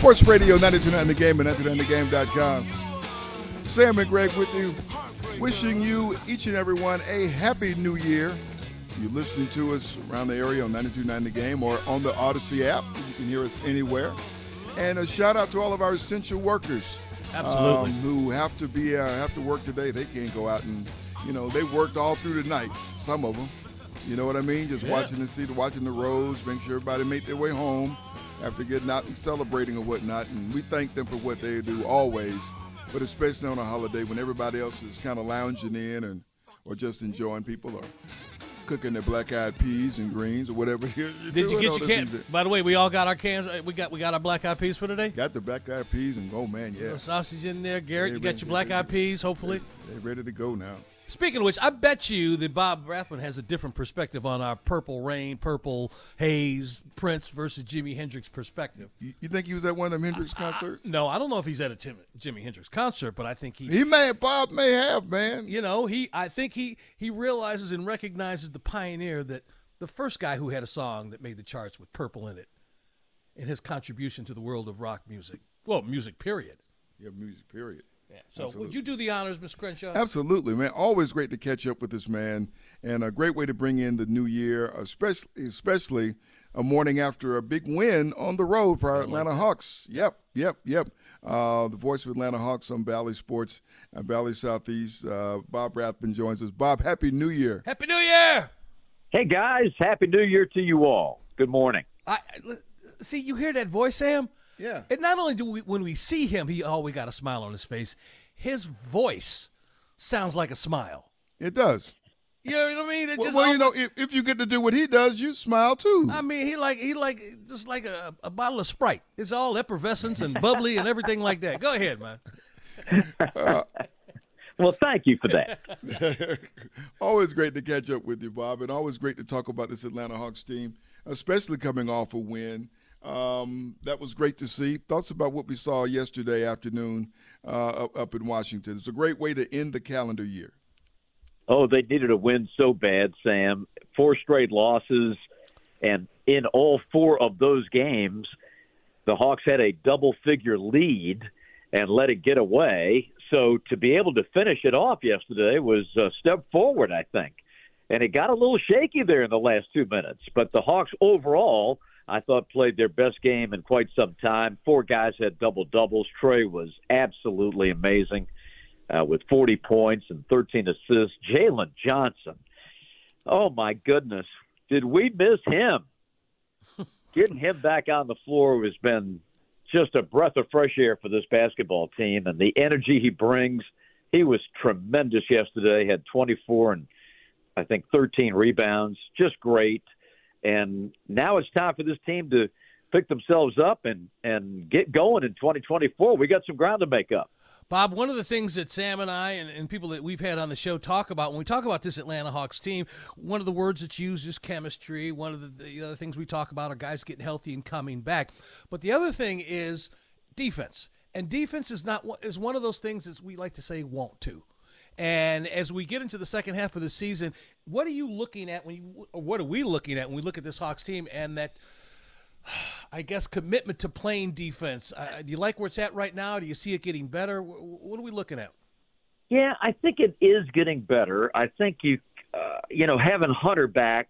Sports Radio 929 The Game and 929thegame.com. Sam and Greg with you, wishing you, each and every one, a happy new year. You're listening to us around the area on 929 The Game or on the Audacy app. You can hear us anywhere. And a shout out to all of our essential workers. Absolutely. Um, who have to be uh, have to work today. They can't go out and you know they worked all through the night. Some of them, you know what I mean. Just Yeah. watching the see watching the roads, make sure everybody make their way home after getting out and celebrating and whatnot. And we thank them for what they do always, but especially on a holiday when everybody else is kind of lounging in and or just enjoying. People are cooking their black-eyed peas and greens or whatever. You're Did you get your the can? things that- By the way, we all got our cans. uh, We got we got our black eyed peas for today. Got the black-eyed peas and oh man, yeah, sausage in there, Garrett. Yeah, You got man, your black-eyed peas. Hopefully. they're ready to go now. Speaking of which, I bet you that Bob Rathbun has a different perspective on our Purple Rain, Purple Haze, Prince versus Jimi Hendrix perspective. You, you think he was at one of them Hendrix concerts? No, I don't know if he's at a Tim, Jimi Hendrix concert, but I think he, He may, Bob may have, man. you know, he, I think he, he realizes and recognizes the pioneer that the first guy who had a song that made the charts with purple in it, and his contribution to the world of rock music. Well, music, period. Yeah, music. Period. So, would you do the honors, Mr. Crenshaw? Absolutely, man. Always great to catch up with this man, and a great way to bring in the new year, especially especially a morning after a big win on the road for our Atlanta Hawks. Yep, yep, yep. Uh, the voice of Atlanta Hawks on Bally Sports and Bally Southeast. Uh, Bob Rathbun joins us. Bob, happy New Year. Happy New Year! Hey guys, happy New Year to you all. Good morning. I I- see. You hear that voice, Sam? Yeah. And not only do we, when we see him, he oh, we got a smile on his face. His voice sounds like a smile. It does. You know what I mean? It Well, just well, you know, if, if you get to do what he does, you smile too. I mean, he like he like just like a, a bottle of Sprite. It's all effervescence and bubbly and everything like that. Go ahead, man. Uh, well, thank you for that. always great to catch up with you, Bob, and always great to talk about this Atlanta Hawks team, especially coming off a win. Um, that was great to see. Thoughts about what we saw yesterday afternoon uh, up, in Washington. It's a great way to end the calendar year. Oh, they needed a win so bad, Sam. Four straight losses, and in all four of those games, the Hawks had a double figure lead and let it get away. So to be able to finish it off yesterday was a step forward, I think. And it got a little shaky there in the last two minutes. But the Hawks overall, I thought, played their best game in quite some time. Four guys had double doubles. Trae was absolutely amazing uh, with 40 points and 13 assists. Jalen Johnson. Oh, my goodness. Did we miss him? Getting him back on the floor has been just a breath of fresh air for this basketball team, and the energy he brings. He was tremendous yesterday. Had 24 and I think 13 rebounds. Just great. And now it's time for this team to pick themselves up and and get going in 2024. We got some ground to make up. Bob, one of the things that Sam and I and, and people that we've had on the show talk about when we talk about this Atlanta Hawks team, one of the words that's used is chemistry. One of the, the other things we talk about are guys getting healthy and coming back. But the other thing is defense. And defense is not is one of those things that we like to say won't to. And as we get into the second half of the season, what are you looking at when you, what are we looking at when we look at this Hawks team and that, I guess, commitment to playing defense? Uh, do you like where it's at right now? Do you see it getting better? What are we looking at? Yeah, I think it is getting better. I think you, uh, you know, having Hunter back,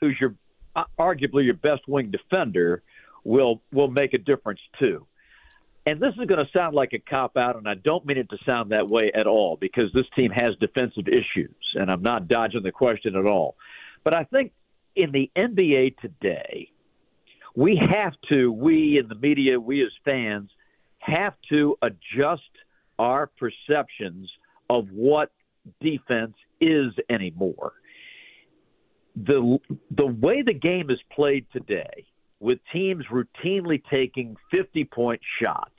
who's your uh, arguably your best wing defender, will will make a difference too. And this is going to sound like a cop out, and I don't mean it to sound that way at all because this team has defensive issues, and I'm not dodging the question at all. But I think in the NBA today, we have to, we in the media, we as fans, have to adjust our perceptions of what defense is anymore. The the way the game is played today, with teams routinely taking 50 point shots,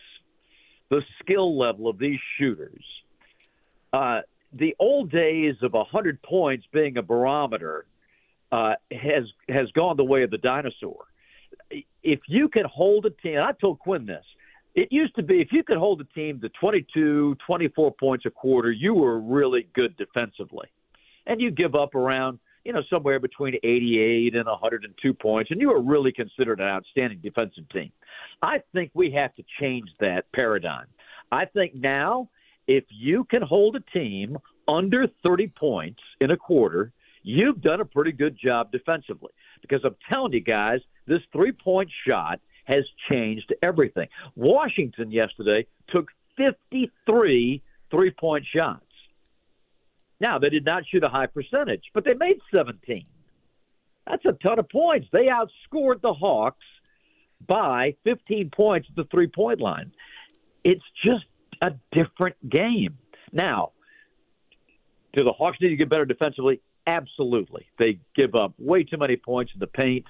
the skill level of these shooters, uh, the old days of 100 points being a barometer uh, has has gone the way of the dinosaur. If you can hold a team, I told Quin this it used to be if you could hold a team to 22, 24 points a quarter, you were really good defensively. And you give up around, you know, somewhere between 88 and 102 points, and you were really considered an outstanding defensive team. I think we have to change that paradigm. I think now, if you can hold a team under 30 points in a quarter, you've done a pretty good job defensively. Because I'm telling you guys, this three point shot has changed everything. Washington yesterday took 53 three point shots. Now, they did not shoot a high percentage, but they made 17. That's a ton of points. They outscored the Hawks by 15 points at the three point line. It's just a different game. Now, do the Hawks need to get better defensively? Absolutely. They give up way too many points in the paint.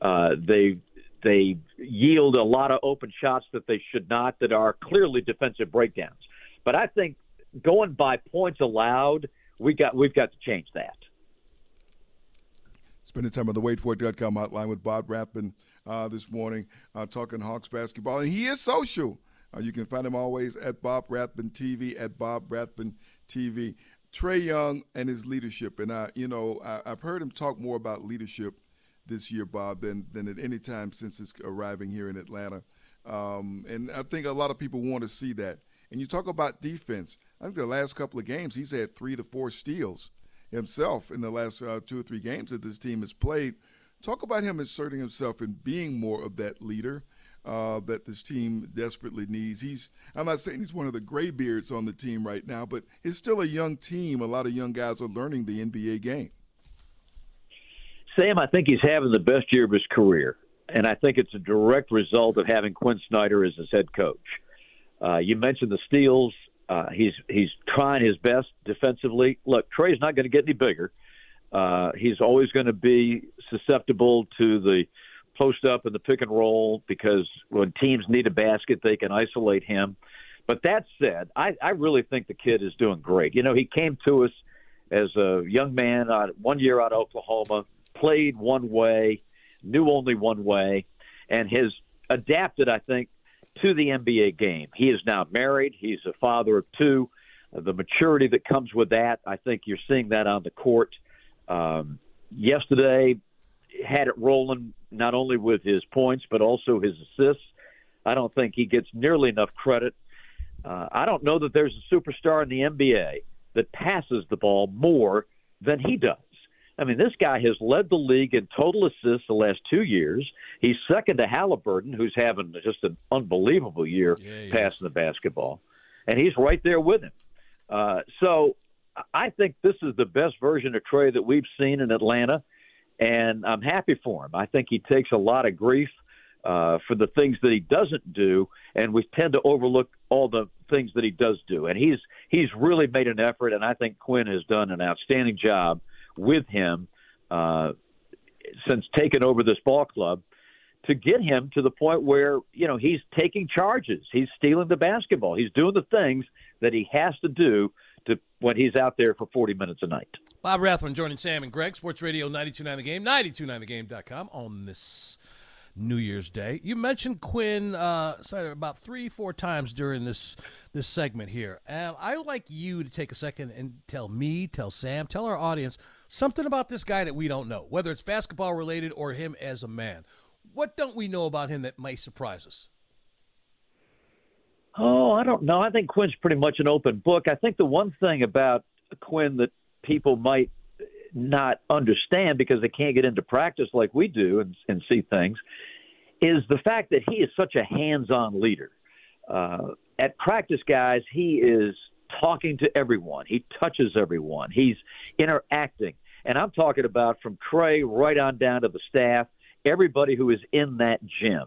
Uh, they they yield a lot of open shots that they should not, that are clearly defensive breakdowns. But I think going by points allowed, we got we've got to change that. Spending time on the waitfor.com hotline with Bob Rathbun uh, this morning, uh, talking Hawks basketball. And he is social. Uh, you can find him always at Bob Rathbun TV, at Bob Rathbun TV. Trae Young and his leadership. And, I, you know, I, I've heard him talk more about leadership this year, Bob, than than at any time since his arriving here in Atlanta. Um, and I think a lot of people want to see that. And you talk about defense. I think the last couple of games he's had three to four steals himself in the last uh, two or three games that this team has played. Talk about him asserting himself and being more of that leader uh, that this team desperately needs. He's I'm not saying he's one of the graybeards on the team right now, but it's still a young team. A lot of young guys are learning the NBA game. Sam, I think he's having the best year of his career, and I think it's a direct result of having Quin Snyder as his head coach. Uh, you mentioned the steals. Uh, he's he's trying his best defensively. Look, Trae's not going to get any bigger. Uh, he's always going to be susceptible to the post up and the pick and roll because when teams need a basket, they can isolate him. But that said, I, I really think the kid is doing great. You know, he came to us as a young man, uh, one year out of Oklahoma, played one way, knew only one way, and has adapted, I think, to the NBA game. He is now married. He's a father of two. The maturity that comes with that, I think you're seeing that on the court. Um, yesterday, had it rolling not only with his points but also his assists. I don't think he gets nearly enough credit. Uh, I don't know that there's a superstar in the NBA that passes the ball more than he does. I mean, this guy has led the league in total assists the last two years. He's second to Haliburton, who's having just an unbelievable year yeah, passing is. the basketball, and he's right there with him. Uh, so I think this is the best version of Trae that we've seen in Atlanta, and I'm happy for him. I think he takes a lot of grief uh, for the things that he doesn't do, and we tend to overlook all the things that he does do. And he's he's really made an effort, and I think Quin has done an outstanding job with him uh, since taking over this ball club to get him to the point where you know he's taking charges, he's stealing the basketball, he's doing the things that he has to do to when he's out there for 40 minutes a night. Bob Rathbun joining Sam and Greg, Sports Radio 929 The Game, 929thegame.com on this New Year's Day. You mentioned Quin uh, about three, four times during this this segment here. And I'd like you to take a second and tell me, tell Sam, tell our audience something about this guy that we don't know, whether it's basketball related or him as a man. What don't we know about him that might surprise us? Oh, I don't know. I think Quin's pretty much an open book. I think the one thing about Quin that people might not understand because they can't get into practice like we do and, and see things is the fact that he is such a hands-on leader. Uh, at practice, guys, he is talking to everyone. He touches everyone. He's interacting, and I'm talking about from Trae right on down to the staff, everybody who is in that gym,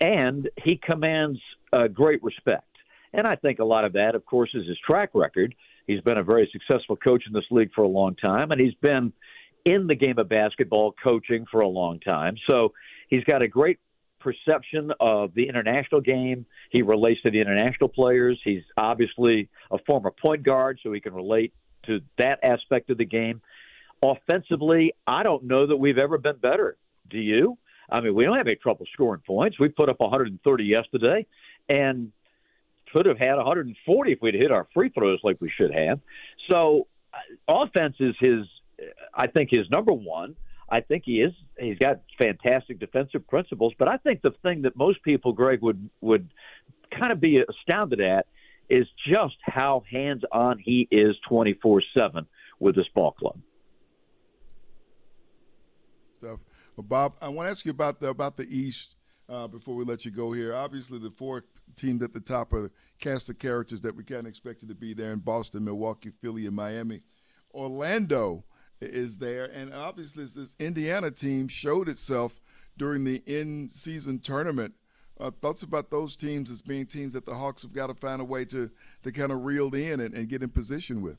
and he commands uh, great respect. And I think a lot of that, of course, is his track record. He's been a very successful coach in this league for a long time, and he's been in the game of basketball coaching for a long time. So he's got a great perception of the international game. He relates to the international players. He's obviously a former point guard, so he can relate to that aspect of the game. Offensively, I don't know that we've ever been better. Do you? I mean, we don't have any trouble scoring points. We put up 130 yesterday, and could have had 140 if we'd hit our free throws like we should have. So, uh, offense is his, I think, his number one. I think he is. He's got fantastic defensive principles, but I think the thing that most people, Greg, would would kind of be astounded at is just how hands on he is 24 seven with this ball club. Stuff. Well, Bob, I want to ask you about the about the East uh, before we let you go here. Obviously, the four teams at the top of the cast of characters that we kind of expected to be there in Boston, Milwaukee, Philly, and Miami. Orlando is there, and obviously this Indiana team showed itself during the in-season tournament. Uh, thoughts about those teams as being teams that the Hawks have got to find a way to to kind of reel in and, and get in position with.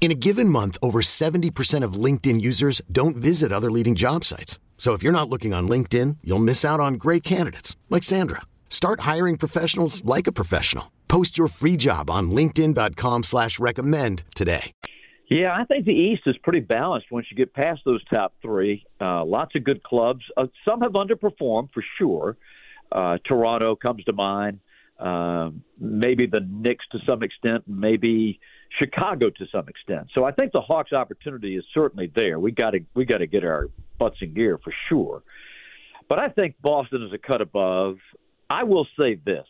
In a given month, over 70% of LinkedIn users don't visit other leading job sites. So if you're not looking on LinkedIn, you'll miss out on great candidates like Sandra. Start hiring professionals like a professional. Post your free job on LinkedIn.com slash recommend today. Yeah, I think the East is pretty balanced once you get past those top three. Uh, lots of good clubs. Uh, some have underperformed for sure. Uh, Toronto comes to mind. Uh, maybe the Knicks to some extent, maybe Chicago to some extent. So I think the Hawks' opportunity is certainly there. We got to we got to get our butts in gear for sure. But I think Boston is a cut above. I will say this.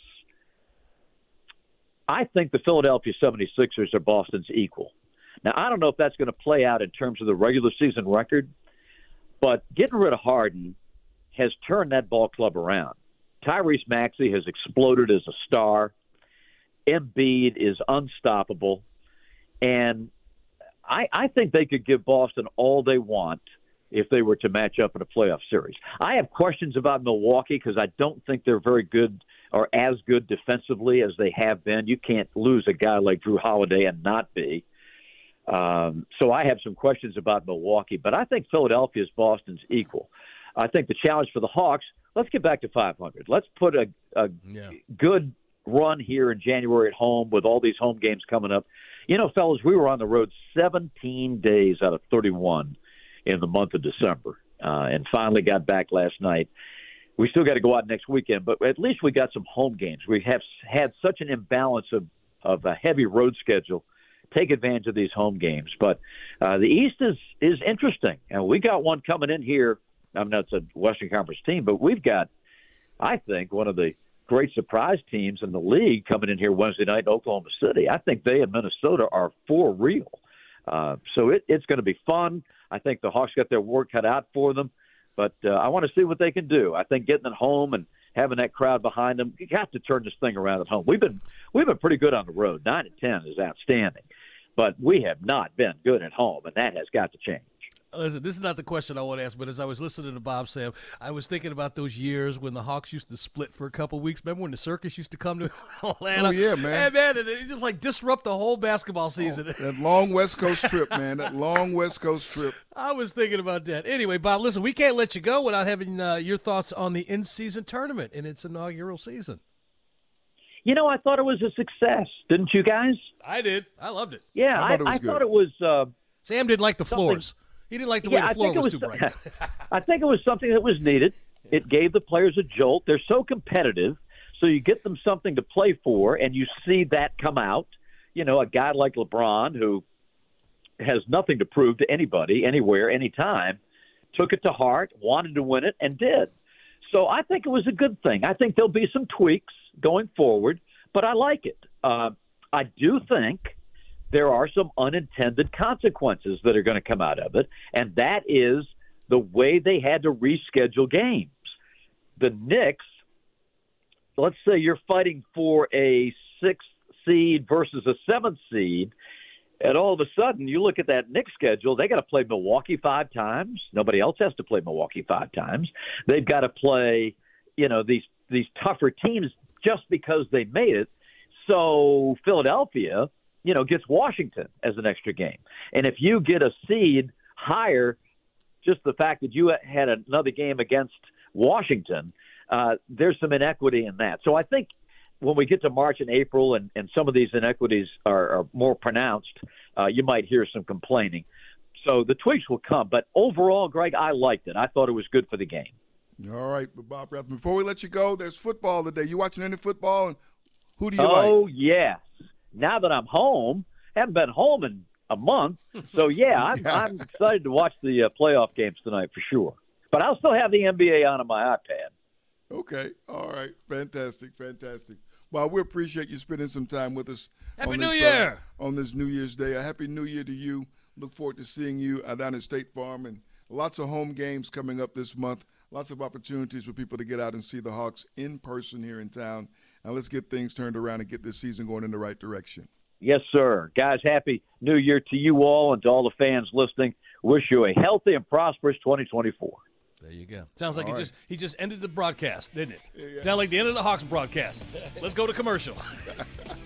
I think the Philadelphia 76ers are Boston's equal. Now, I don't know if that's going to play out in terms of the regular season record, but getting rid of Harden has turned that ball club around. Tyrese Maxey has exploded as a star. Embiid is unstoppable. And I, I think they could give Boston all they want if they were to match up in a playoff series. I have questions about Milwaukee because I don't think they're very good or as good defensively as they have been. You can't lose a guy like Jrue Holiday and not be. Um, so I have some questions about Milwaukee, but I think Philadelphia is Boston's equal. I think the challenge for the Hawks. Let's get back to 500. Let's put a, a yeah. good run here in January at home with all these home games coming up. You know, fellas, we were on the road 17 days out of 31 in the month of December, uh, and finally got back last night. We still got to go out next weekend, but at least we got some home games. We have had such an imbalance of of a heavy road schedule. Take advantage of these home games, but uh, the East is is interesting, and we got one coming in here. I mean, that's a Western Conference team, but we've got, I think, one of the great surprise teams in the league coming in here Wednesday night in Oklahoma City. I think they and Minnesota are for real. Uh, so it, it's going to be fun. I think the Hawks got their work cut out for them, but uh, I want to see what they can do. I think getting at home and having that crowd behind them, you got to turn this thing around at home. We've been we've been pretty good on the road. Nine and ten is outstanding, but we have not been good at home, and that has got to change listen, this is not the question I want to ask, but as I was listening to Bob Sam, I was thinking about those years when the Hawks used to split for a couple weeks. Remember when the circus used to come to Atlanta? Oh yeah, man. And man, it, it just like disrupt the whole basketball season. Oh, that long West Coast trip, man. That long West Coast trip. I was thinking about that. Anyway, Bob, listen, we can't let you go without having uh, your thoughts on the in-season tournament in its inaugural season. You know, I thought it was a success, didn't you guys? I did. I loved it. Yeah, I thought it was. I, I thought it was uh, Sam didn't like the floors. He didn't like the yeah, way the floor was, was, too bright. I think it was something that was needed. It gave the players a jolt. They're so competitive, so you get them something to play for, and you see that come out. You know, a guy like LeBron who has nothing to prove to anybody, anywhere, anytime, took it to heart, wanted to win it, and did. So I think it was a good thing. I think there'll be some tweaks going forward, but I like it. Uh, I do think there are some unintended consequences that are going to come out of it, and that is the way they had to reschedule games. The Knicks, let's say you're fighting for a sixth seed versus a seventh seed, and all of a sudden you look at that Knicks schedule, they got to play Milwaukee five times. Nobody else has to play Milwaukee five times. They've got to play, you know, these these tougher teams just because they made it. So Philadelphia you know, gets Washington as an extra game. And if you get a seed higher, just the fact that you had another game against Washington, uh, there's some inequity in that. So I think when we get to March and April and, and some of these inequities are, are more pronounced, uh, you might hear some complaining. So the tweaks will come. But overall, Greg, I liked it. I thought it was good for the game. All right, Bob. Before we let you go, there's football today. You watching any football? And who do you oh, like? Oh yes, now that I'm home, haven't been home in a month. So yeah, I'm, yeah. I'm excited to watch the uh, playoff games tonight for sure. But I'll still have the NBA on on my iPad. Okay, all right, fantastic, fantastic. Well, we appreciate you spending some time with us. Happy on New this, Year! Uh, on this New Year's Day, a happy New Year to you. Look forward to seeing you uh, down at State Farm and lots of home games coming up this month. Lots of opportunities for people to get out and see the Hawks in person here in town. Now let's get things turned around and get this season going in the right direction. Yes, sir. Guys, happy New Year to you all and to all the fans listening. Wish you a healthy and prosperous 2024. There you go. Sounds like he right. just he just ended the broadcast, didn't it? Yeah. Sound like the end of the Hawks broadcast. Let's go to commercial.